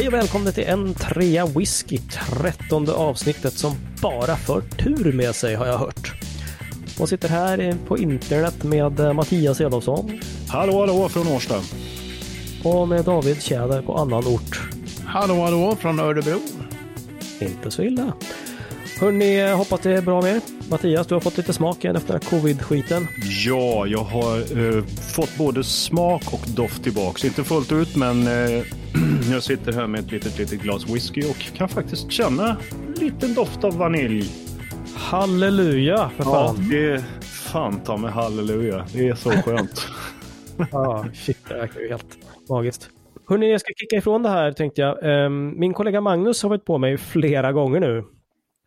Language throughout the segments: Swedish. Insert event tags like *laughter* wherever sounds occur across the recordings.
Hej och välkomna till en trea whisky, trettonde avsnittet som bara för tur med sig har jag hört. Och sitter här på internet med eh, Mattias Edolfsson. Hallå, hallå från Årsta. Och med David Tjäder på annan ort. Hallå, hallå från Örebro. Inte så illa. Hörni, hoppas det är bra med er. Mattias, du har fått lite smak igen efter covid-skiten. Ja, jag har eh, fått både smak och doft tillbaks. Inte fullt ut, men eh, *clears throat* jag sitter här med ett litet, litet glas whisky och kan faktiskt känna en liten doft av vanilj. Halleluja, för fan. Ja, det är fan ta med halleluja. Det är så *laughs* skönt. Ja, shit, det verkar ju helt magiskt. Hörni, jag ska kicka ifrån det här tänkte jag. Ehm, Min kollega Magnus har varit på mig flera gånger nu.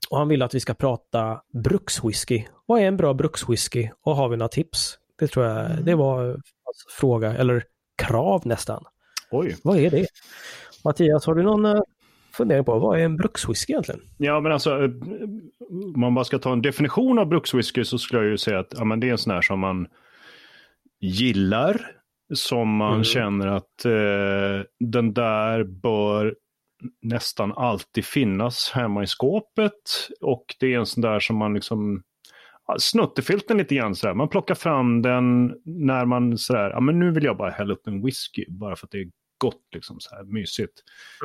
Och han vill att vi ska prata brukswhisky. Vad är en bra brukswhisky? Och har vi några tips? Det tror jag, det var hans fråga, eller krav nästan. Oj. Vad är det? Mattias, har du någon eh, fundering på vad är en brukswhisky egentligen? Ja, men alltså, eh, om man bara ska ta en definition av brukswhisky så skulle jag ju säga att ja, men det är en sån här som man gillar, som man Mm. känner att eh, den där bör nästan alltid finnas hemma i skåpet. Och det är en sån där som man liksom snuttefilten lite grann sådär. Man plockar fram den när man sådär, ja men nu vill jag bara hälla upp en whisky bara för att det är gott liksom så här mysigt.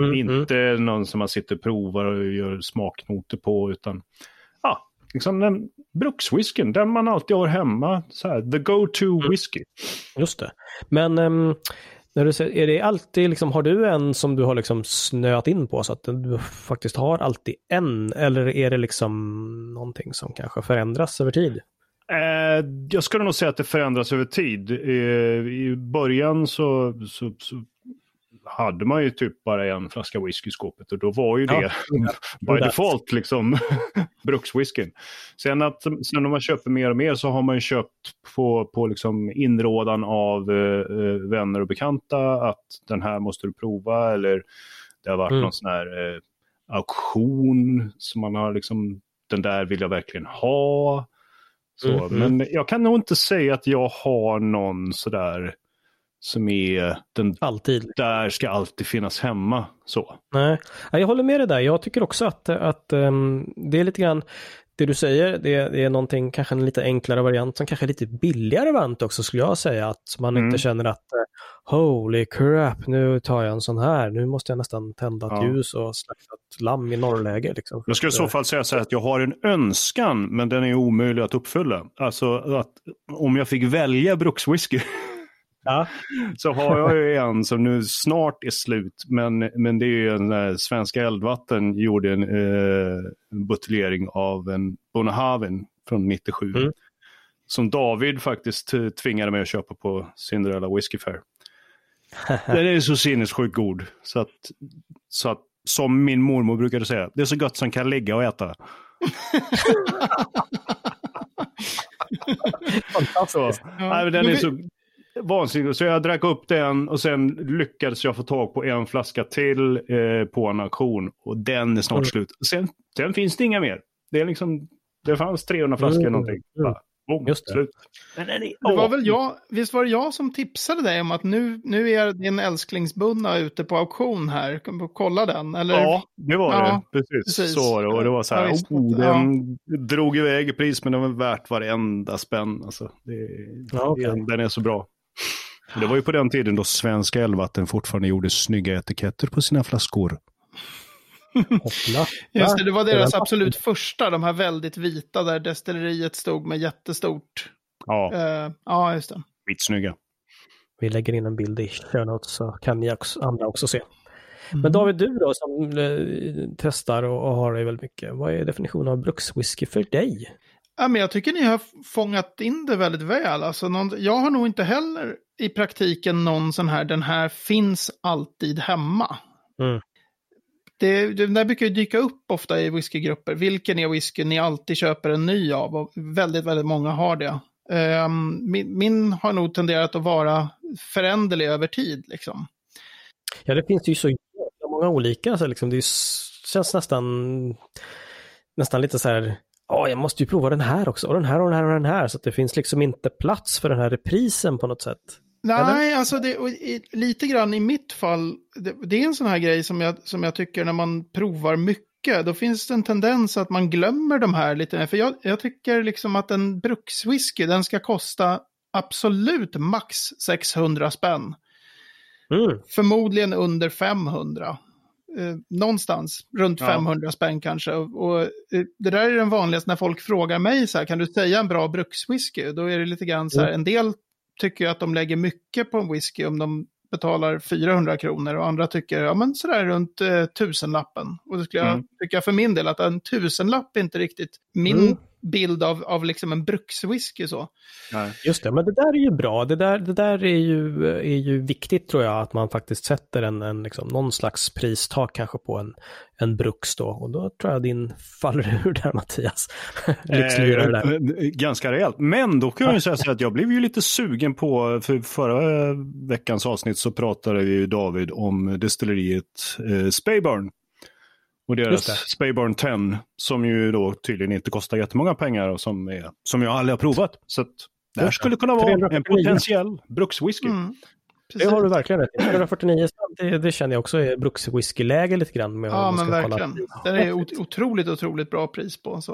Mm, Inte någon som man sitter och provar och gör smaknoter på, utan ja, liksom den brukswhiskyn, den man alltid har hemma. Så här, the go-to whisky. Just det. Men ehm, när du säger, är det alltid liksom, har du en som du har liksom snöat in på så att du faktiskt har alltid en? Eller är det liksom någonting som kanske förändras över tid? Eh, jag skulle nog säga att det förändras över tid. Eh, I början så, så, så hade man ju typ bara en flaska whisky i skåpet och då var ju Ja, det *laughs* är by det. default liksom *laughs* brukswhiskyn. Sen, att, sen när man köper mer och mer så har man ju köpt på, på liksom inrådan av eh, eh, vänner och bekanta att den här måste du prova eller det har varit Mm. någon sån här eh, auktion som man har liksom, den där vill jag verkligen ha. Så, Mhm. Men jag kan nog inte säga att jag har någon sådär som är den Alltid. där ska alltid finnas hemma. Så. Nej, Ja, jag håller med dig där. Jag tycker också att, att ehm, det är lite grann det du säger, det, det är någonting, kanske en lite enklare variant som kanske är lite billigare variant också skulle jag säga. Att man Mm. inte känner att eh, holy crap, nu tar jag en sån här, nu måste jag nästan tända ett Ja. ljus och slakta ett lamm i norrläge. Liksom. Jag skulle i så fall säga så här att jag har en önskan, men den är omöjlig att uppfylla. Alltså att om jag fick välja brukswhisky *laughs* Ja. så har jag ju en som nu snart är slut. Men, men det är ju en eh, Svenska Eldvatten gjorde en, eh, buteljering av en Bonahaven från 97. Mm. Som David faktiskt eh, tvingade mig att köpa på Cinderella Whiskey Fair. *laughs* Den är så sinnessjukt god. Så att, så att, som min mormor brukade säga, det är så gott som kan ligga och äta. *laughs* Så, nej, den är så vansinnig. Så jag drack upp den och sen lyckades jag få tag på en flaska till eh, på en auktion. Och den är snart Mm. slut. Sen, sen finns det inga mer. Det, är liksom, det fanns 300 flaskor Mm. någonting. Mm. Bara, boom, Just det. slut. Men den är, Det var väl jag, visst var det jag som tipsade dig om att nu, nu är din älsklingsbunna ute på auktion här. Kan du kolla den? Eller? Ja, det var Ja, det. Precis. precis. Så var det. Och det var så här, Ja, visst. oh, Ja. den drog iväg i pris men den var värt varenda spänn. Alltså, det, Ja, okej. den, den är så bra. Det var ju på den tiden då Svenska Älvatten fortfarande gjorde snygga etiketter på sina flaskor. Hoppla. Just det, det var deras absolut första, de här väldigt vita där destilleriet stod med jättestort. Ja, Eh, ja, just det. skitsnygga. Vi lägger in en bild i notes så kan ni också, andra också se. Men David, du då som eh, testar och, och har det väldigt mycket. Vad är definitionen av brukswhisky för dig? Ja, men jag tycker ni har fångat in det väldigt väl. Alltså, någon, jag har nog inte heller i praktiken någon sån här, den här finns alltid hemma. Mm. Det, det där brukar ju dyka upp ofta i whiskygrupper. Vilken är whisky ni alltid köper en ny av? Och väldigt, väldigt många har det. Ehm, min, min har nog tenderat att vara föränderlig över tid. Liksom. Ja, det finns ju så många olika. Så liksom, det känns nästan, nästan lite så här, ja, jag måste ju prova den här också, och den här och den här och den här. Så att det finns liksom inte plats för den här reprisen på något sätt. Nej, alltså det, lite grann i mitt fall, det, det, är en sån här grej som jag, som jag tycker när man provar mycket, då finns det en tendens att man glömmer de här lite. För jag, jag tycker liksom att en brukswhisky, den ska kosta absolut max 600 spänn. Mm. Förmodligen under 500. Eh, någonstans runt ja. 500 spänn kanske. Och, eh, det där är den vanligaste när folk frågar mig så här, kan du säga en bra brukswhisky? Då är det lite grann så här, mm. en del tycker att de lägger mycket på en whisky om de betalar 400 kronor och andra tycker ja men sådär runt eh, tusenlappen. Och då skulle jag mm. tycka för min del att en tusenlapp är inte riktigt min mm bild av, av liksom en brukswhisky så. Nej. Just det, men det där är ju bra. Det där, det där är, ju, är ju viktigt tror jag, att man faktiskt sätter en, en liksom, någon slags pristak kanske på en, en bruks då. Och då tror jag din faller *laughs* ur där Mattias. *laughs* Lyxlirare där. Eh, ganska rejält. Men då kan jag ju *laughs* säga så att jag blev ju lite sugen på, för förra veckans avsnitt så pratade ju David om destilleriet eh, Spayburn och deras Spayburn 10 som ju då tydligen inte kostar jättemånga pengar och som, är, som jag aldrig har provat. Så att det här skulle kunna vara en potentiell brukswhisky. Mm. Det har du verkligen rätt i. 349 det, det känner jag också är brukswhisky-läge lite grann. Med ja, men verkligen. Det är otroligt, otroligt bra pris på. Så.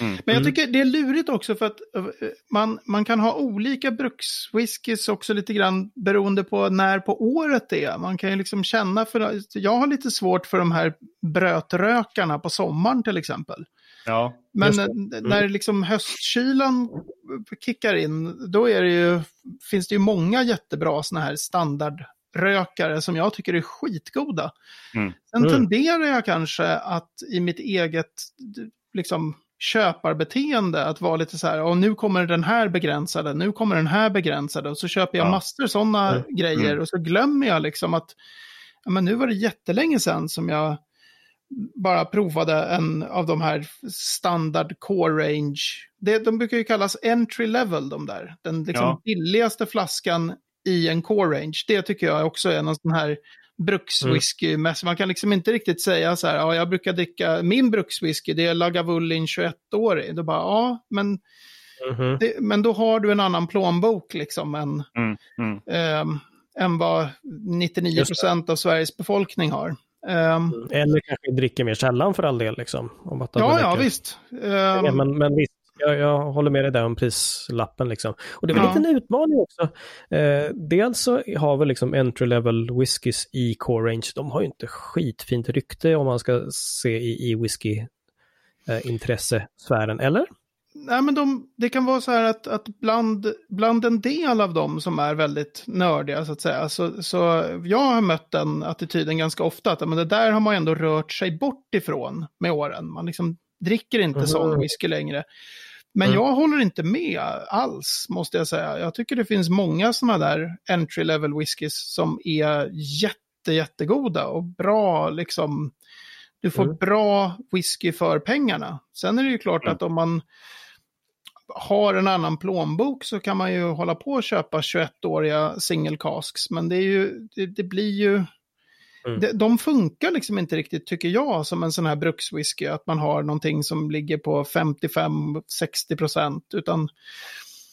Mm. Men jag mm. tycker det är lurigt också för att eh, man, man kan ha olika brukswhiskys också lite grann beroende på när på året det är. Man kan ju liksom känna för, jag har lite svårt för de här brötrökarna på sommaren till exempel. Ja, Men mm. när liksom höstkylan kickar in, då det ju, finns det ju många jättebra sådana här standardrökare som jag tycker är skitgoda. Mm. Sen mm. tenderar jag kanske att i mitt eget liksom, köparbeteende att vara lite så här, och nu kommer den här begränsade, nu kommer den här begränsade, och så köper jag ja. massor sådana mm. grejer mm. och så glömmer jag liksom att men nu var det jättelänge sedan som jag bara provade en av de här standard core range. Det, de brukar ju kallas entry level de där. Den liksom ja. billigaste flaskan i en core range. Det tycker jag också är en sån här brukswhisky. Mm. Man kan liksom inte riktigt säga så här, ja jag brukar dricka, min brukswhisky det är Lagavulin 21-årig. Då bara, ja men, mm det, men då har du en annan plånbok liksom än, mm. Eh, än vad 99 procent av Sveriges befolkning har. Um, Eller kanske dricker mer sällan för all del. Liksom, om att ja, ja, visst. Um, men, men visst, jag, jag, håller med dig där om prislappen. Liksom. Och det väl ja. lite en utmaning också. Eh, dels så har vi liksom entry level whiskys i core range. De har ju inte skitfint rykte om man ska se i, i whisky eh, intressesfären, eller? Nej, men de, det kan vara så här att, att bland, bland en del av dem som är väldigt nördiga så att säga, så, så jag har mött den attityden ganska ofta, att men det där har man ändå rört sig bort ifrån med åren. Man liksom dricker inte mm. sån whisky längre. Men mm. jag håller inte med alls, måste jag säga. Jag tycker det finns många sådana där entry level whiskys som är jätte, jättegoda och bra liksom. Du får mm. bra whisky för pengarna. Sen är det ju klart att om man har en annan plånbok så kan man ju hålla på och köpa 21-åriga single casks. Men det, är ju, det, det blir ju... Mm. De, de funkar liksom inte riktigt, tycker jag, som en sån här brukswhisky. Att man har någonting som ligger på 55-60 procent. Utan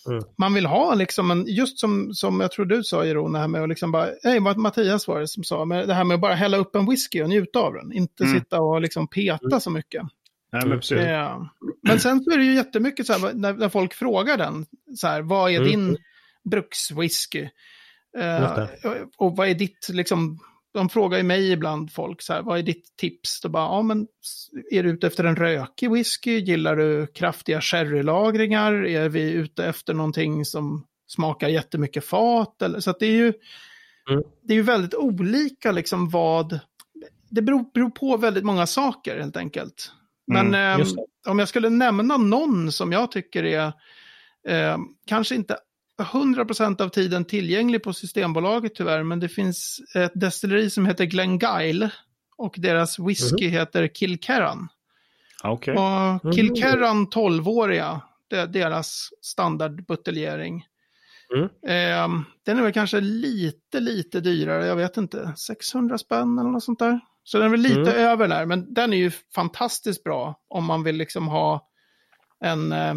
mm. man vill ha liksom en, just som, som jag tror du sa Jeroen, det här med att liksom bara, nej, Mattias var det som sa, med det här med att bara hälla upp en whisky och njuta av den. Inte mm. sitta och liksom peta mm. så mycket. Nej, men, precis. Ja. Men sen så är det ju jättemycket så här, när, när folk frågar den, så här, vad är mm. din brukswhisky? Uh, och vad är ditt, liksom, de frågar ju mig ibland, folk, så här, vad är ditt tips? Då bara, ja men, är du ute efter en rökig whisky? Gillar du kraftiga sherrylagringar? Är vi ute efter någonting som smakar jättemycket fat? Eller, så det är ju, mm. det är ju väldigt olika liksom vad, det beror, beror på väldigt många saker helt enkelt. Men mm, eh, om jag skulle nämna någon som jag tycker är eh, kanske inte 100% av tiden tillgänglig på Systembolaget tyvärr, men det finns ett destilleri som heter Glengyle och deras whisky mm. heter Kilkerran. Okay. Och mm. Kilkerran 12-åriga, det är deras standardbuteljering. Mm. Eh, den är väl kanske lite, lite dyrare, jag vet inte, 600 spänn eller något sånt där. Så den är väl lite mm. över där, men den är ju fantastiskt bra om man vill liksom ha en, eh,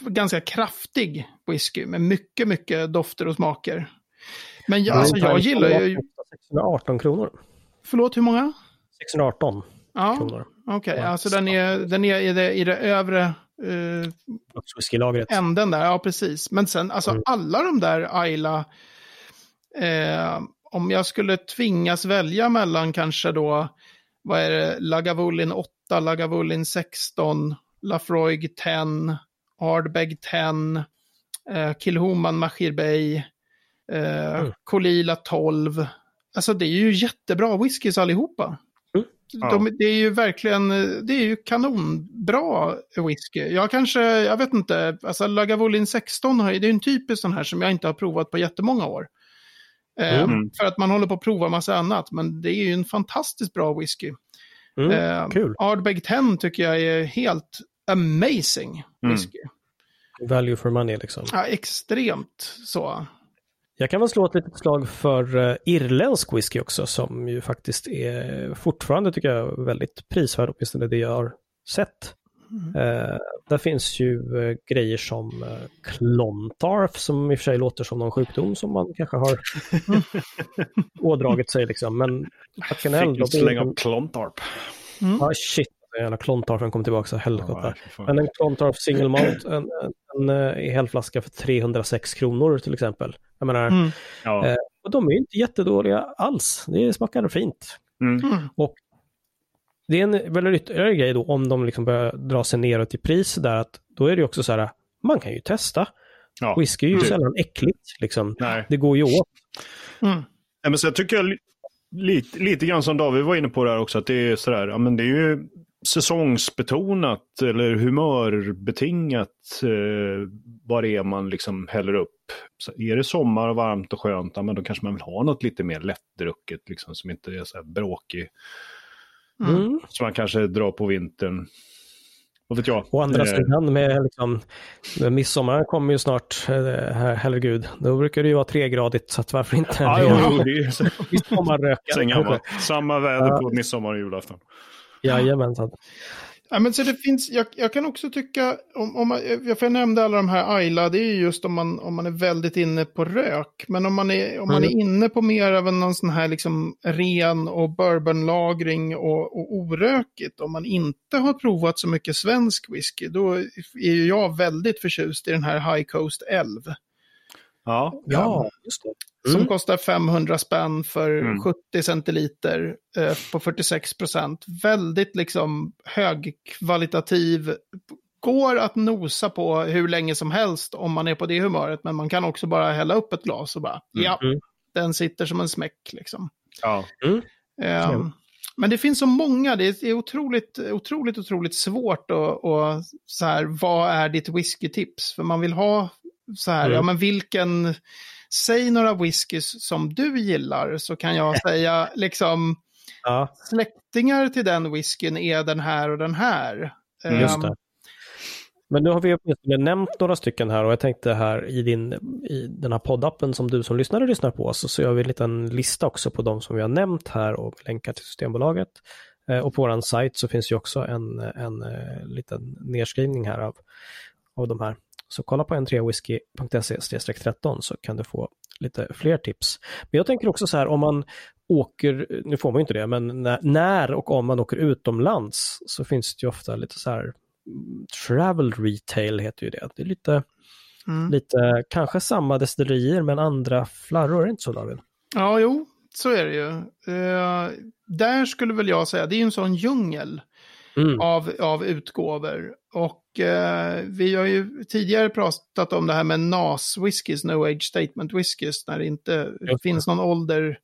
ganska kraftig whisky med mycket, mycket dofter och smaker. Men jag, alltså, jag gillar ju... 618 kronor. Förlåt, hur många? 618 Ja, kronor. okej. Ja. Alltså den är, den är i det, i det övre eh, Whiskylagret. änden där, ja precis. Men sen, alltså Mm. alla de där Ayla, eh, om jag skulle tvingas välja mellan kanske då, vad är det, Lagavulin 8, Lagavulin 16, Lafroig 10, Ardbeg 10, eh, Kilhoman Mahir Bey, eh, Mm. Kolila 12. Alltså det är ju jättebra whiskys allihopa. Mm. De, det är ju verkligen, det är ju kanonbra whisky. Jag kanske, jag vet inte, alltså Lagavulin 16 har ju- det är en typisk sån här som jag inte har provat på jättemånga år. Eh, Mm. För att man håller på att prova massa annat, men det är ju en fantastiskt bra whisky. Mm, Eh, kul. Ardbeg 10 tycker jag är helt amazing Mm. whisky. Value for money liksom. Ja, extremt så. Jag kan väl slå ett litet slag för uh, irländsk whisky också som ju faktiskt är fortfarande tycker jag väldigt prisvärd, åtminstone det jag har sett. Mm. Eh, där finns ju eh, grejer som uh, Clontarf som i och för sig låter som någon sjukdom som man kanske har *laughs* ådragit sig liksom. Men Pacanel, Fick slänga upp Klontarp. Mm. Ja, shit. Jävla Clontarfen kom tillbaka så helskotta. Ja. Men en Clontarf single malt, en, en, en eh, helflaska för 306 kronor till exempel. Jag menar, Mm. Ja. Eh, och de är ju inte jättedåliga alls. Det smakar fint. Mm. Mm. Det är en väldigt ytterligare grej då om de liksom börjar dra sig neråt i pris där att då är det ju också så här, man kan ju testa. Ja. Whisky är ju Mm. sällan äckligt liksom. Nej. Det går ju åt. Mm. Nej, men så jag tycker li- lite, lite grann som David var inne på där också, att det är sådär, ja men det är ju säsongsbetonat eller humörbetingat eh, vad det är man liksom häller upp. Så är det sommar och varmt och skönt, ja, men då kanske man vill ha något lite mer lättdrucket liksom, som inte är så här bråkig. Mm. Mm. Som man kanske drar på vintern. Vad vet jag? Å andra Eh, sidan med liksom, med midsommar kommer ju snart, eh, her- herregud, då brukar det ju vara tregradigt så att varför inte? Ja, jo, jo, det är så- *laughs* gammalt. *laughs* Samma väder på midsommar och julafton. Jajamensan. Ja, men så det finns, jag, jag kan också tycka, om, om man, jag, nämnde alla de här Ayla, det är ju just om man, om man är väldigt inne på rök. Men om man är, om man är inne på mer av en någon sån här liksom ren och bourbonlagring och, och orökigt, om man inte har provat så mycket svensk whisky, då är ju jag väldigt förtjust i den här High Coast 11. Ja, Ja, just det. Som Mm. kostar 500 spänn för Mm. 70 centiliter eh, på 46 procent. Väldigt liksom högkvalitativ. Går att nosa på hur länge som helst om man är på det humöret. Men man kan också bara hälla upp ett glas och bara, ja, Mm. den sitter som en smäck liksom. ja. Eh, men det finns så många, det är otroligt, otroligt, otroligt svårt att, och så här, vad är ditt whiskytips? För man vill ha så här, Mm. ja men vilken, säg några whiskys som du gillar så kan jag *laughs* säga liksom Ja, släktingar till den whiskyn är den här och den här. Mm, just Ehm, det. Men nu har vi åtminstone nämnt några stycken här och jag tänkte här i, din, i den här poddappen som du som lyssnare lyssnar på så, så gör vi en liten lista också på de som vi har nämnt här och länkar till Systembolaget. Eh, och på vår sajt så finns ju också en, en, eh, liten nedskrivning här av, av de här. Så kolla på n3whisky.se 13 så kan du få lite fler tips. Men jag tänker också så här om man åker, nu får man ju inte det, men när, när och om man åker utomlands så finns det ju ofta lite så här mm, travel retail heter ju det. Det är lite, mm. lite kanske samma destillerier men andra flarror, är det inte så David? Ja, jo, så är det ju. Eh, där skulle väl jag säga, det är ju en sån djungel. Mm. av, av utgåvor. Och eh, vi har ju tidigare pratat om det här med NAS-whiskys, No Age Statement whiskys, när det inte det. finns någon ålder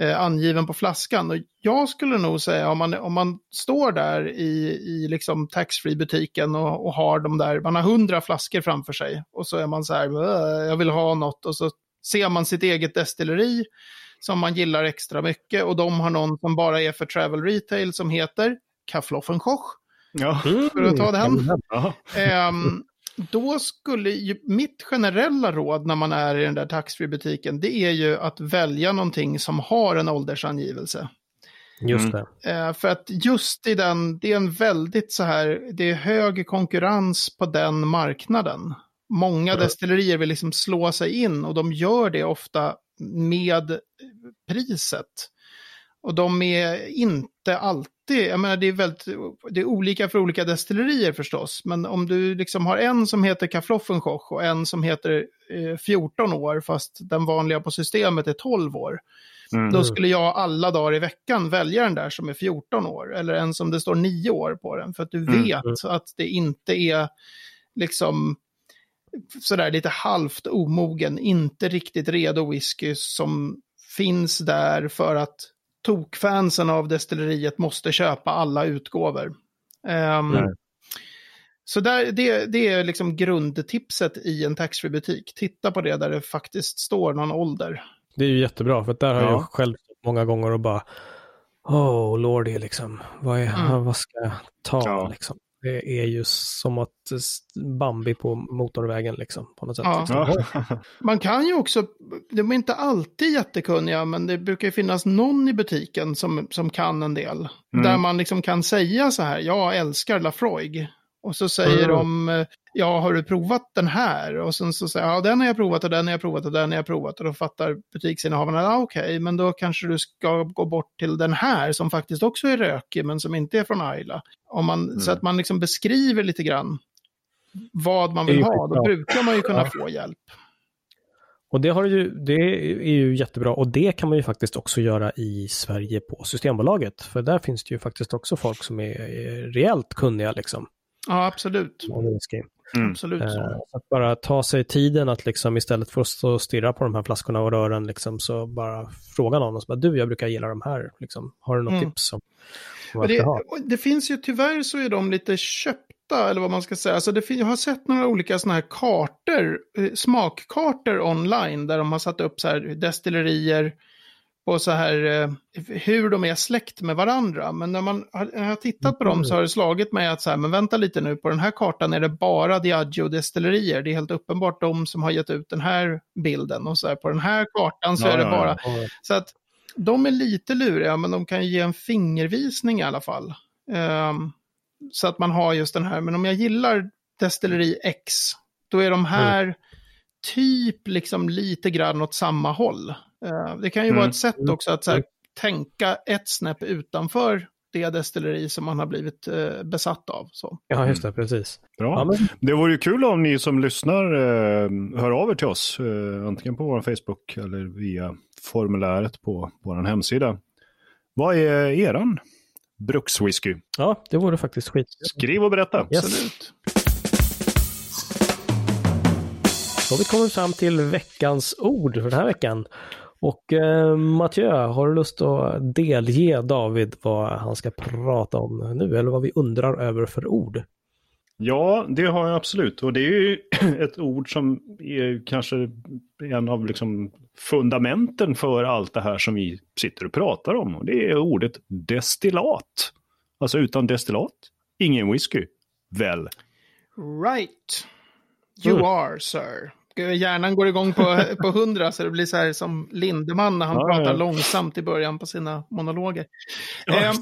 eh, angiven på flaskan. Och jag skulle nog säga, om man, om man står där i, i liksom taxfree-butiken och, och har de där, man har hundra flaskor framför sig och så är man så här, "Äh, jag vill ha något och så ser man sitt eget destilleri som man gillar extra mycket och de har någon som bara är för travel retail som heter Kaffloffenkoch. Ja. För att ta den. Mm. Ja. Ehm, då skulle ju mitt generella råd när man är i den där taxfree-butiken, det är ju att välja någonting som har en åldersangivelse. Just Mm. det. Eh, för att just i den, det är en väldigt så här, det är hög konkurrens på den marknaden. Många Mm. destillerier vill liksom slå sig in och de gör det ofta med priset. Och de är inte alltid, jag menar det är väldigt, det är olika för olika destillerier förstås. Men om du liksom har en som heter Kaffloffenkoch och en som heter eh, 14 år fast den vanliga på systemet är 12 år. Mm. Då skulle jag alla dagar i veckan välja den där som är 14 år. Eller en som det står 9 år på den. För att du Mm. vet att det inte är liksom sådär lite halvt omogen, inte riktigt redo whisky som finns där för att tokfansen av destilleriet måste köpa alla utgåvor. Nej. så där, det, det är liksom grundtipset i en taxfree-butik. Titta på det där det faktiskt står någon ålder. Det är ju jättebra, för där har Ja. jag själv många gånger och bara Oh lordy, liksom. Vad, är, Mm. vad ska jag ta? Ja. Liksom? Det är ju som att Bambi på motorvägen, liksom, på något sätt. Ja. Liksom. Ja. *laughs* Man kan ju också, de är inte alltid jättekunniga, men det brukar ju finnas någon i butiken som, som kan en del. Mm. Där man liksom kan säga så här, jag älskar Lafroig. Och så säger Mm. de, ja har du provat den här? Och sen så säger ja den har jag provat och den har jag provat och den har jag provat. Och då fattar butiksinnehavarna, ja okej, men då kanske du ska gå bort till den här som faktiskt också är rökig men som inte är från Ayla. Om man, Mm. Så att man liksom beskriver lite grann vad man vill ha, då brukar man ju kunna Ja. få hjälp. Och det, har ju, det är ju jättebra och det kan man ju faktiskt också göra i Sverige på Systembolaget. För där finns det ju faktiskt också folk som är är rejält kunniga liksom. Ja, absolut. om. Mm. Absolut. Eh, Så. Att bara ta sig tiden att liksom istället för att stå och stirra på de här flaskorna och rören liksom så bara fråga någon och så bara du jag brukar gilla de här liksom. Har du något Mm. tips Och vad det, det finns ju tyvärr så är de lite köpta, eller vad man ska säga. Alltså det jag har sett några olika sådana här kartor, eh, smakkartor online, där de har satt upp så här destillerier på så här eh, hur de är släkt med varandra. Men när man har, tittat på dem så har det slagit mig att så här, men vänta lite nu, på den här kartan är det bara Diageo-destillerier. Det är helt uppenbart de som har gett ut den här bilden. Och så här, på den här kartan så Ja, är det ja, bara ja. så att de är lite luriga, men de kan ju ge en fingervisning i alla fall. Ehm, så att man har just den här. Men om jag gillar Destilleri X, då är de här typ liksom lite grann åt samma håll. Eh, det kan ju Mm. vara ett sätt också att så här, tänka ett snäpp utanför det destilleri som man har blivit eh, besatt av. Så. Ja, just det, precis. Bra. Ja, men, Det vore ju kul om ni som lyssnar eh, hör av er till oss, eh, antingen på vår Facebook eller via formuläret på vår hemsida. Vad är eran brukswhisky? ja, det vore faktiskt skit. Skriv och berätta. Yes. Absolut. Då har vi kommit fram till veckans ord för den här veckan. Och eh, Mathieu, har du lust att delge David vad han ska prata om nu? Eller vad vi undrar över för ord? Ja, det har jag absolut. Och det är ju *clears throat* ett ord som är kanske en av liksom fundamenten för allt det här som vi sitter och pratar om. Och det är ordet destillat. Alltså utan destillat, ingen whisky. Väl? Right. You Mm. are, sir. Hjärnan går igång på, *laughs* på 100 så det blir så här som Lindemann när han Ja, pratar ja. långsamt i början på sina monologer. Ja, Ehm,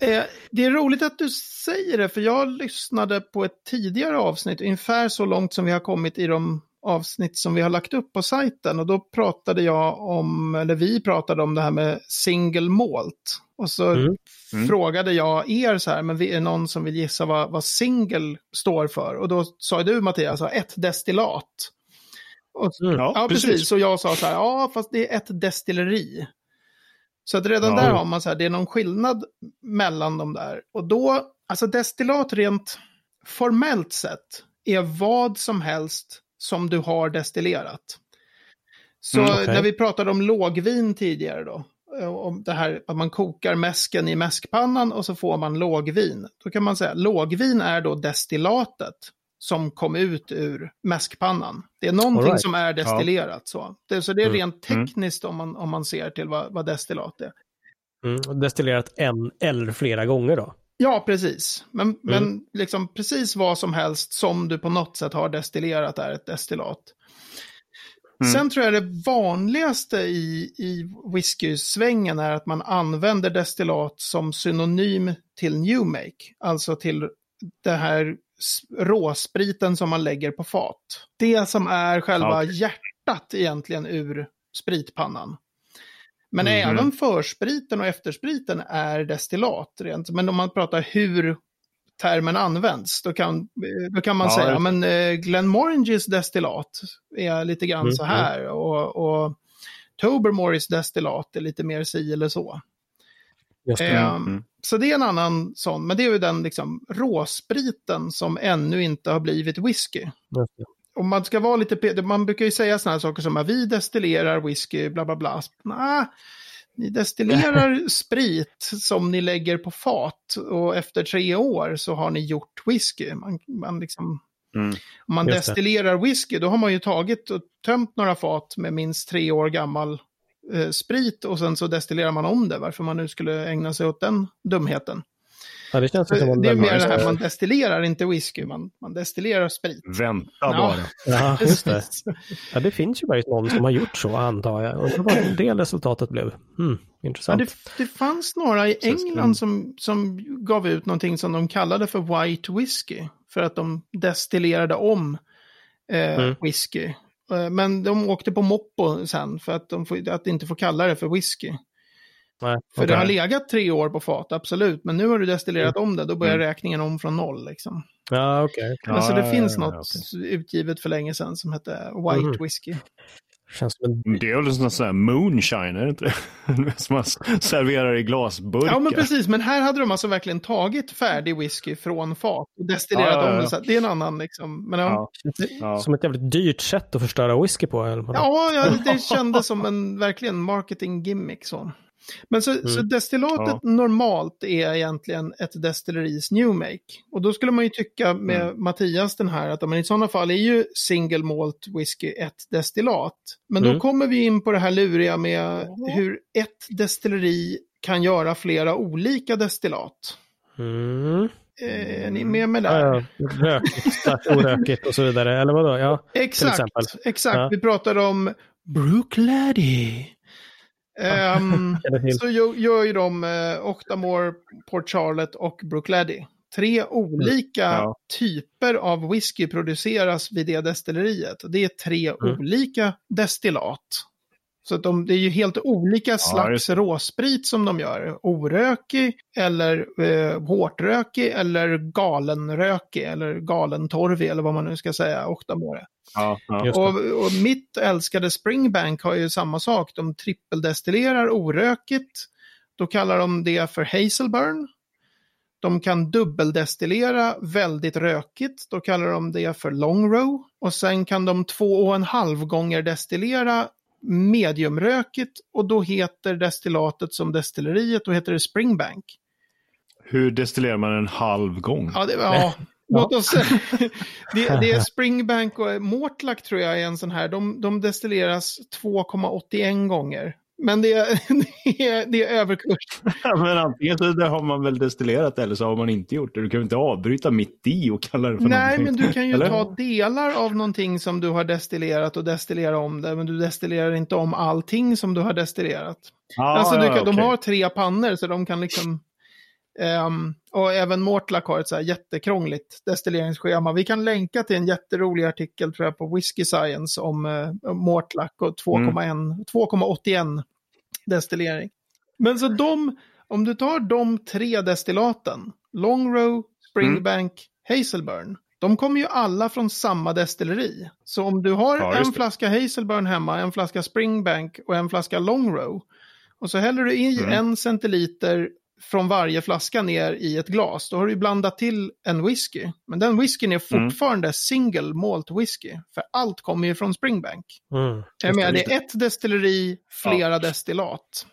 det. Eh, det är roligt att du säger det, för jag lyssnade på ett tidigare avsnitt, ungefär så långt som vi har kommit i de avsnitt som vi har lagt upp på sajten. Och då pratade jag om, eller vi pratade om det här med single malt. Och så Mm. Mm. frågade jag er så här, men är det någon som vill gissa vad, vad single står för? Och då sa du Mattias, ett destillat. Och, Mm. Ja, Ja, precis. precis. Och jag sa så här, ja, fast det är ett destilleri. Så att redan Ja. där har man så här, det är någon skillnad mellan de där. Och då, alltså destillat rent formellt sett är vad som helst som du har destillerat. Så Mm, okej. när vi pratade om lågvin tidigare då, om det här att man kokar mäsken i mäskpannan och så får man lågvin. Då kan man säga lågvin är då destillatet som kom ut ur mäskpannan. Det är någonting right. som är destillerat. Så. Det, så det är Mm. rent tekniskt om, man, om man ser till vad, vad destillat är. Mm. Destillerat en eller flera gånger då? Ja, precis. Men, Mm. men liksom precis vad som helst som du på något sätt har destillerat är ett destillat. Mm. Sen tror jag det vanligaste i, i whisky-svängen är att man använder destillat som synonym till new make. Alltså till det här råspriten som man lägger på fat. Det som är själva okay. hjärtat egentligen ur spritpannan. Men mm även förspriten och efterspriten är destillat rent. Men om man pratar hur termen används, då kan, då kan man ja, säga, det... men eh, Glenmorangies destillat är lite grann mm, så här och, och Tobermorys destillat är lite mer si eller så. Eh, mm. Så det är en annan sån, men det är ju den liksom råspriten som ännu inte har blivit whisky. Om man ska vara lite, man brukar ju säga sådana här saker som att vi destillerar whisky, bla bla bla. Nah, ni destillerar *laughs* sprit som ni lägger på fat och efter tre år så har ni gjort whisky. Man, man liksom, mm. Om man destillerar whisky då har man ju tagit och tömt några fat med minst tre år gammal eh, sprit och sen så destillerar man om det. Varför man nu skulle ägna sig åt den dumheten. Ja, det känns som det är mer det här, man destillerar inte whisky, man, man destillerar sprit. Vänta ja. bara. *laughs* Ja, just det. Ja, det finns ju faktiskt någon som har gjort så, antar jag. Och det var det resultatet blev. Hmm, intressant. Ja, det, det fanns några i England som, som gav ut någonting som de kallade för white whisky. För att de destillerade om eh, mm. whisky. Eh, men de åkte på moppo sen för att de får, att inte få kalla det för whisky. Nej, För okay. det har legat tre år på fat, absolut. Men nu har du destillerat mm. om det, då börjar mm. räkningen om från noll. Liksom. Ja, okej. Okay. Alltså det ja, finns ja, något okay. utgivet för länge sedan som hette White mm. Som en... Det är väl en sån här moonshine, är det inte? *laughs* som man serverar i glasburkar. Ja, men precis. Men här hade de alltså verkligen tagit färdig whisky från fat och destillerat ja, ja, ja. om det. Så det är en annan liksom. Men, ja. Som ett jävligt dyrt sätt att förstöra whisky på. Eller ja, ja, det kändes som en verkligen marketing gimmick. Så. Men så, mm. så destillatet ja. normalt är egentligen ett destilleris new make. Och då skulle man ju tycka med mm. Mattias den här att men i sådana fall är ju single malt whisky ett destillat. Men mm. då kommer vi in på det här luriga med hur ett destilleri kan göra flera olika destillat. Mm. Är ni med mig där? Ja, ja. Rökigt, *laughs* orökigt och så vidare. Eller vadå? Ja, exakt, exakt. Ja. Vi pratar om Brooklady. *laughs* Um, så gör ju de uh, Octamore, Port Charlotte och Brooklady. Tre olika mm. ja. typer av whisky produceras vid det destilleriet. Det är tre mm. olika destillat. Så att de, det är ju helt olika slags ja, råsprit som de gör. Orökig eller eh, hårtrökig eller galenrökig eller galentorvig eller vad man nu ska säga, Octamore. Ja, ja. Och, och, mitt älskade Springbank har ju samma sak. De trippeldestillerar orökigt. Då kallar de det för Hazelburn. De kan dubbeldestillera väldigt rökigt. Då kallar de det för long row. Och sen kan de två och en halv gånger destillera mediumrökigt och då heter destillatet som destilleriet, då heter det Springbank. Hur destillerar man en halv gång? Ja, det, *laughs* ja låt oss *laughs* det, det är *laughs* Springbank och Mortlack tror jag är en sån här. De, de destilleras 2,81 gånger. Men det är, *laughs* det är, det är överkurs. *laughs* men antingen så har man väl destillerat eller så har man inte gjort det. Du kan ju inte avbryta mitt i och kalla det för Nej, någonting. men du kan ju eller? ta delar av någonting som du har destillerat och destillera om det. Men du destillerar inte om allting som du har destillerat. Ah, alltså, ja, kan, okay. De har tre pannor så de kan liksom... Um, och även Mortlack har ett så här jättekrångligt destilleringsschema. Vi kan länka till en jätterolig artikel tror jag på Whiskey Science om uh, Mortlack och 2,81 mm. destillering. Men så de, om du tar de tre destillaten, Longrow, Springbank, mm. Hazelburn, de kommer ju alla från samma destilleri. Så om du har ja, en flaska Hazelburn hemma, en flaska Springbank och en flaska Longrow och så häller du i mm. en centiliter från varje flaska ner i ett glas. Då har du blandat till en whisky. Men den whiskyn är mm. fortfarande mm. single malt whisky. För allt kommer ju från Springbank. Mm. Jag menar, det är ett destilleri, flera ja. destillat.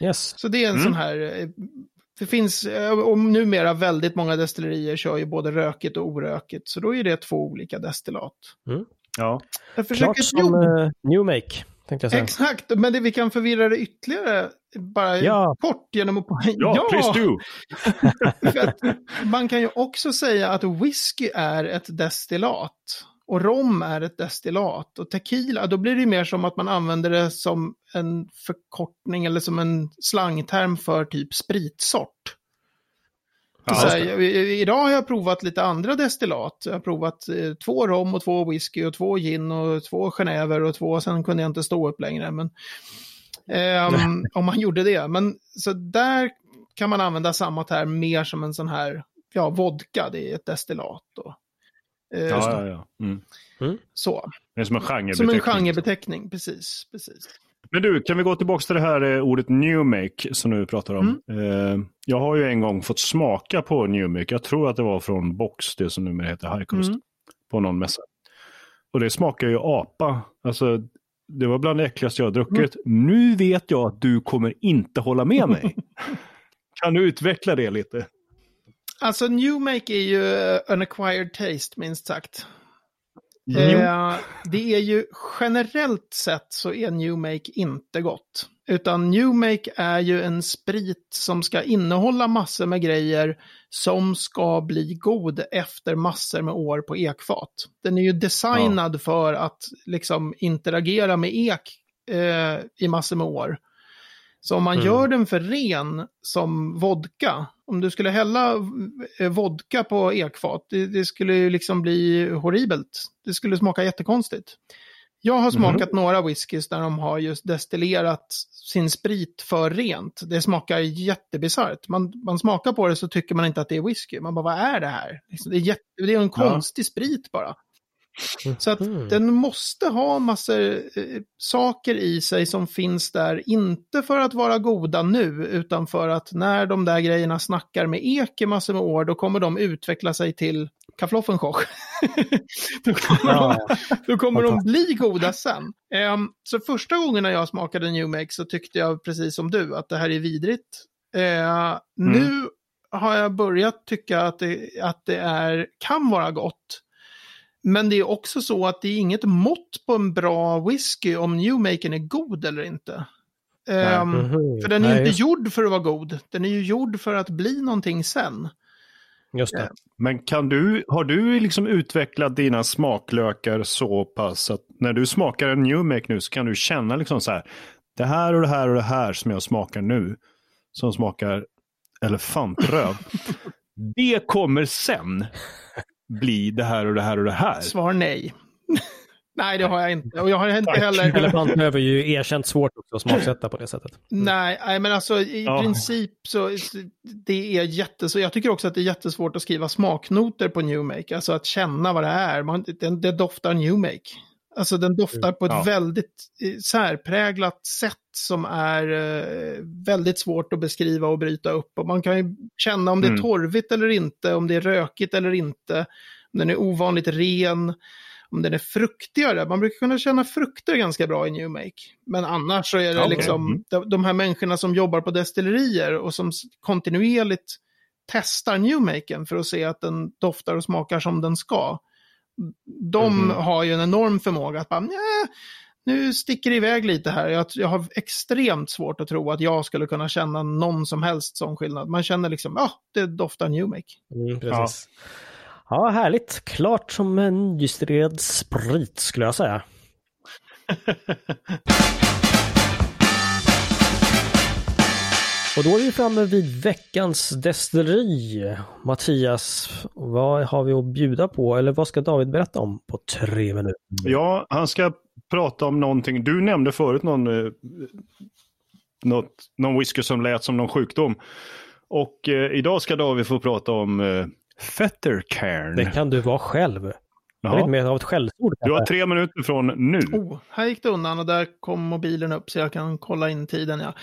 Yes. Så det är en mm. sån här... Eh, det finns, eh, och numera väldigt många destillerier kör ju både rökigt och orökigt. Så då är det två olika destillat. Mm. Ja. Jag Klart som uh, New Make. Exakt, men det, vi kan förvirra det ytterligare bara ja. kort genom att... Ja, ja! please do! *laughs* man kan ju också säga att whisky är ett destillat. Och rom är ett destillat. Och tequila, då blir det mer som att man använder det som en förkortning eller som en slangterm för typ spritsort. Ja, Så här, i- idag har jag provat lite andra destillat. Jag har provat eh, två rom och två whisky och två gin och två genever och två, sen kunde jag inte stå upp längre. Men, ehm, om man gjorde det. Men så där kan man använda samma term mer som en sån här, ja, vodka, det är ett destillat. Och, eh, Ja, ja, ja. Mm. Så, Det är som en som genrebeteckning. en genrebeteckning, precis. precis. Men du, kan vi gå tillbaka till det här eh, ordet new make som du pratar om. Eh, jag har ju en gång fått smaka på new make. Jag tror att det var från Box, det som numera heter High Coast, Mm. på någon mässa. Och det smakar ju apa. Alltså, det var bland det äckligaste jag har druckit. Nu vet jag att du kommer inte hålla med mig. *laughs* kan du utveckla det lite? Alltså, new make är ju an acquired taste, minst sagt. Eh, det är ju generellt sett så är New Make inte gott. Utan New Make är ju en sprit som ska innehålla massor med grejer som ska bli god efter massor med år på ekfat. Den är ju designad för att liksom interagera med ek eh, i massor med år. Så om man Mm. gör den för ren som vodka, om du skulle hälla eh, vodka på ekfat, det, det skulle ju liksom bli horribelt. Det skulle smaka jättekonstigt. Jag har smakat några whiskys där de har just destillerat sin sprit för rent. Det smakar jättebisarrt. Man, man smakar på det så tycker man inte att det är whisky. Man bara, vad är det här? Liksom, Det är, jätte, det är en konstig sprit bara. Så att Mm. den måste ha massor eh, saker i sig som finns där, inte för att vara goda nu, utan för att när de där grejerna snackar med ek i massor med år, då kommer de utveckla sig till Kaffloffenschock. då kommer, Ja, *laughs* de, då kommer de bli goda sen. Ehm, så första gången när jag smakade New Make så tyckte jag precis som du att det här är vidrigt. Eh, Nu har jag börjat tycka att det, att det är, kan vara gott. Men det är också så att det är inget mått på en bra whisky om Newmaken är god eller inte. Ehm, Mhm. För den är Nej, inte gjord för att vara god. Den är ju gjord för att bli någonting sen. Just det. Men kan du, har du liksom utvecklat dina smaklökar så pass att när du smakar en new make nu så kan du känna liksom så här. Det här och det här och det här som jag smakar nu. Som smakar elefantröv. *laughs* det kommer sen bli det här och det här och det här. Svar nej. *laughs* nej, det har jag inte. Och jag har inte heller... Elefanten är ju erkänt svårt också att smaksätta på det sättet. Nej, nej, men alltså i Ja. princip så det är jätte, så jag tycker också att det är jättesvårt att skriva smaknoter på New Make, alltså att känna vad det är. Man, det, det doftar New Make. Alltså den doftar på ett Ja. väldigt eh, särpräglat sätt som är eh, väldigt svårt att beskriva och bryta upp. Och man kan ju känna om det är Mm. torvigt eller inte, om det är rökigt eller inte, om den är ovanligt ren, om den är fruktigare. Man brukar kunna känna frukter ganska bra i New Make. Men annars så är det Okej. liksom Mm. de, de här människorna som jobbar på destillerier och som kontinuerligt testar Newmaken för att se att den doftar och smakar som den ska. De Mhm. har ju en enorm förmåga att bara, "Nja, nu sticker det iväg lite här. Jag, jag har extremt svårt att tro att jag skulle kunna känna någon som helst sån skillnad. Man känner liksom, ja, det doftar Newmake. Mm, precis. Ja. härligt. Klart som en nydestillerad sprit skulle jag säga. *laughs* Och då är vi framme vid veckans destilleri. Mattias, vad har vi att bjuda på? Eller vad ska David berätta om på tre minuter? Ja, han ska prata om någonting. Du nämnde förut någon, eh, något, någon whisky som lät som någon sjukdom. Och eh, idag ska David få prata om eh, Fettercairn. Det kan du vara själv. Jaha. lite mer av ett skällsord. Du har tre minuter från nu. Oh, här gick det undan och där kom mobilen upp så jag kan kolla in tiden. Ja.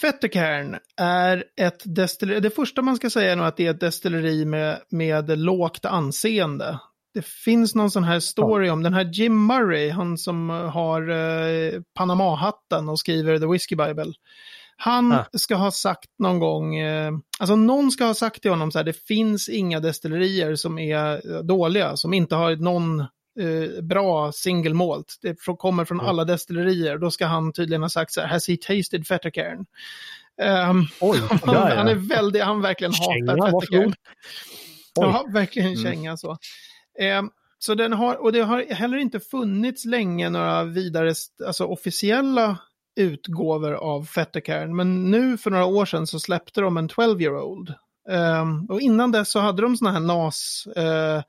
Fettercairn är ett destilleri. Det första man ska säga är nog att det är ett destilleri med, med lågt anseende. Det finns någon sån här story om den här Jim Murray, han som har eh, Panama-hatten och skriver The Whiskey Bible. Han Ah. ska ha sagt någon gång, eh, alltså någon ska ha sagt till honom så här, det finns inga destillerier som är eh, dåliga, som inte har någon eh, bra single malt. Det kommer från Mm. alla destillerier. Då ska han tydligen ha sagt så här, has he tasted Fettercairn? Um, Oj, *laughs* han, han är väldigt, han verkligen Känga, hatar. Oj. Ja, *laughs* verkligen Mm. känga så. Ehm, så den har, och det har heller inte funnits länge några vidare, alltså officiella utgåvor av Fettercairn. Men nu för några år sedan så släppte de en 12-year-old. Um, och innan dess så hade de såna här NAS. Uh,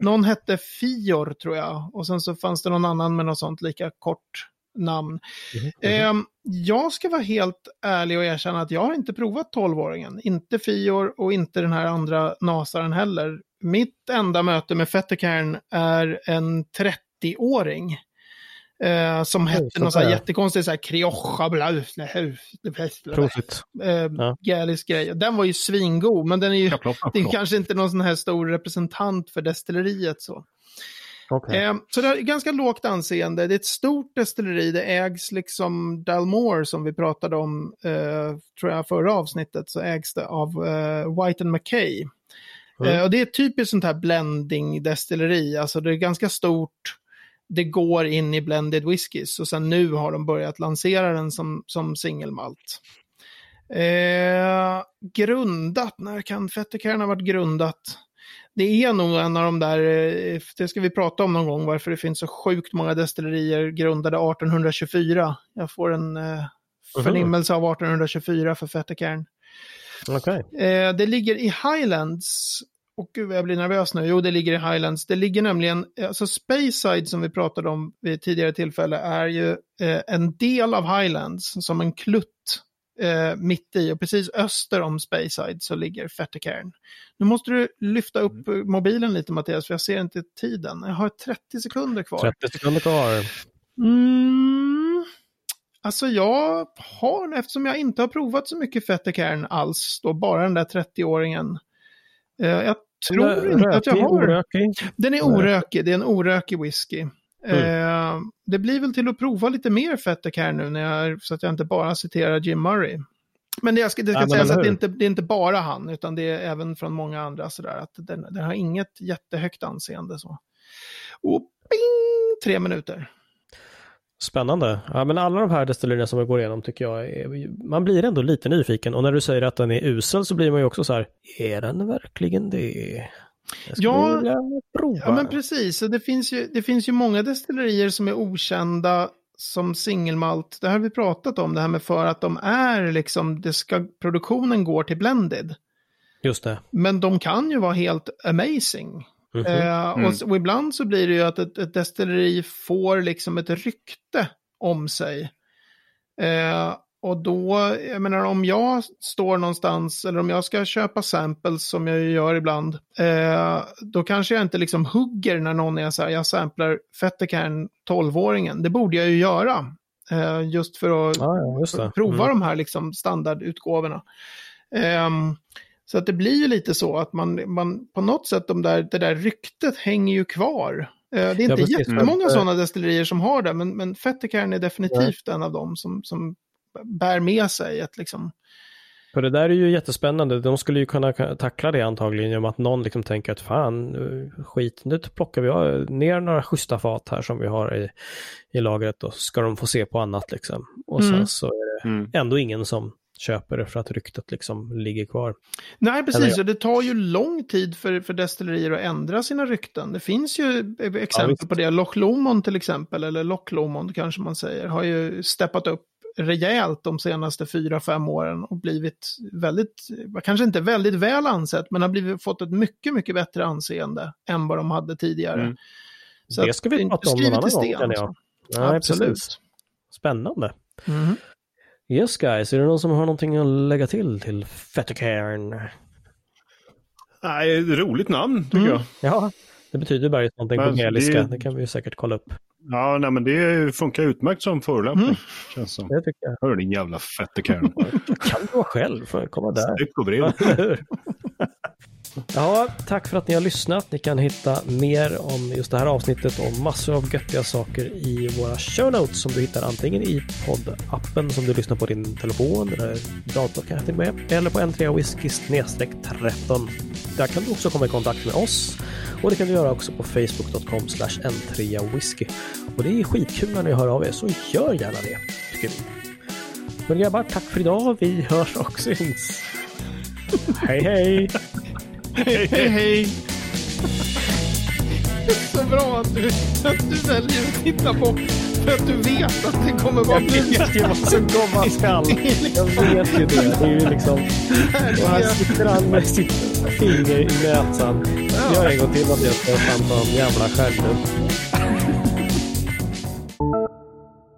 någon hette Fior tror jag. Och sen så fanns det någon annan med något sånt lika kort namn. Mm -hmm. um, jag ska vara helt ärlig och erkänna att jag har inte provat 12-åringen. Inte Fior och inte den här andra NASaren heller. Mitt enda möte med Fettercairn är en 30-åring. Eh, som hette oh, någon sån här jättekonstig så här kriocha bla, eh, ja. Grej. Den var ju svingod, men den är ju det är kanske inte någon sån här stor representant för destilleriet så. Okay. Eh, så det är ganska lågt anseende. Det är ett stort destilleri. Det ägs liksom Dalmore som vi pratade om, eh, tror jag, förra avsnittet, så ägs det av eh, White and McKay. Mm. Eh, och det är typiskt sånt här blending destilleri. Alltså det är ganska stort det går in i blended whiskys och sen nu har de börjat lansera den som, som singelmalt. Eh, grundat, när kan Fettercairn ha varit grundat? Det är nog en av de där, eh, det ska vi prata om någon gång, varför det finns så sjukt många destillerier grundade 1824. Jag får en eh, förnimmelse av 1824 för Fettercairn. Okay. Eh, det ligger i Highlands och gud, jag blir nervös nu. Jo, det ligger i Highlands. Det ligger nämligen, alltså Speyside som vi pratade om vid tidigare tillfälle är ju eh, en del av Highlands som en klutt eh, mitt i och precis öster om Speyside så ligger Fettercairn. Nu måste du lyfta upp mm. mobilen lite Mattias, för jag ser inte tiden. Jag har 30 sekunder kvar. 30 sekunder kvar. Mm. Alltså jag har, eftersom jag inte har provat så mycket Fettercairn alls, då bara den där 30-åringen. Eh, jag tror rökig, inte att jag har. Orökig. Den är orökig, det är en orökig whisky. Mm. Eh, det blir väl till att prova lite mer Fettek här nu när jag, så att jag inte bara citerar Jim Murray. Men det, ska, det ska ja, sägas att det är, inte, det är inte bara han, utan det är även från många andra sådär. Att den, den har inget jättehögt anseende så. Och bing, tre minuter. Spännande. Ja, men alla de här destillerierna som vi går igenom tycker jag är, man blir ändå lite nyfiken och när du säger att den är usel så blir man ju också så här, är den verkligen det? Ja, ja, men precis. Det finns, ju, det finns ju många destillerier som är okända som singelmalt. Det här har vi pratat om, det här med för att de är liksom, det ska, produktionen går till blended. Just det. Men de kan ju vara helt amazing. Mm -hmm. mm. och, och, ibland så blir det ju att ett, ett destilleri får liksom ett rykte om sig. Eh, och då, jag menar om jag står någonstans eller om jag ska köpa samples som jag gör ibland, eh, då kanske jag inte liksom hugger när någon är så här, jag samplar Fettercairn 12-åringen. Det borde jag ju göra. Eh, just för att ah, ja, prova mm. de här liksom standardutgåvorna. Um, så att det blir ju lite så att man, man på något sätt, de där, det där ryktet hänger ju kvar. Eh, det är inte ja, jättemånga mm. sådana destillerier som har det, men, men Fettercairn är definitivt ja. en av dem som, som bär med sig ett liksom... För det där är ju jättespännande. De skulle ju kunna tackla det antagligen genom att någon liksom tänker att fan, skit, nu plockar vi ner några schyssta fat här som vi har i, i lagret och ska de få se på annat liksom. Och mm. sen så är det mm. ändå ingen som köper det för att ryktet liksom ligger kvar. Nej, precis. Och det tar ju lång tid för, för destillerier att ändra sina rykten. Det finns ju exempel ja, på det. Loch Lomond till exempel, eller Loch Lomond kanske man säger, har ju steppat upp rejält de senaste fyra, fem åren och blivit väldigt, kanske inte väldigt väl ansett, men har blivit, fått ett mycket, mycket bättre anseende än vad de hade tidigare. Mm. Så det ska vi prata om någon annan gång, jag. Ja, Absolut. Precis. Spännande. Mm. Yes guys, är det någon som har någonting att lägga till till Fettercairn? Nej, roligt namn tycker mm. jag. Ja, det betyder bara någonting men, på gäliska. Det... det... kan vi säkert kolla upp. Ja, nej, men det funkar utmärkt som förolämpning. Mm. Känns som. Det tycker jag. Hör din jävla Fettercairn. *laughs* kan du vara själv, för komma där. Snyggt och. *laughs* Ja, tack för att ni har lyssnat. Ni kan hitta mer om just det här avsnittet och massor av göttiga saker i våra show notes som du hittar antingen i poddappen som du lyssnar på din telefon eller dator kanske till med eller på n3 whisky 13. Där kan du också komma i kontakt med oss och det kan du göra också på facebook.com n3 whisky. Och det är skitkul när ni hör av er så gör gärna det, tycker vi. Men grabbar, tack för idag. Vi hörs och syns. hej hej! Hej, hej! så bra att du, att du väljer att titta på för att du vet att det kommer vara Jag vet ju vad som komma skall. *laughs* Jag vet ju det. Det är ju liksom... Och här sitter han med sitt finger i näsan. Gör en gång till så jag fan ta en jävla skärm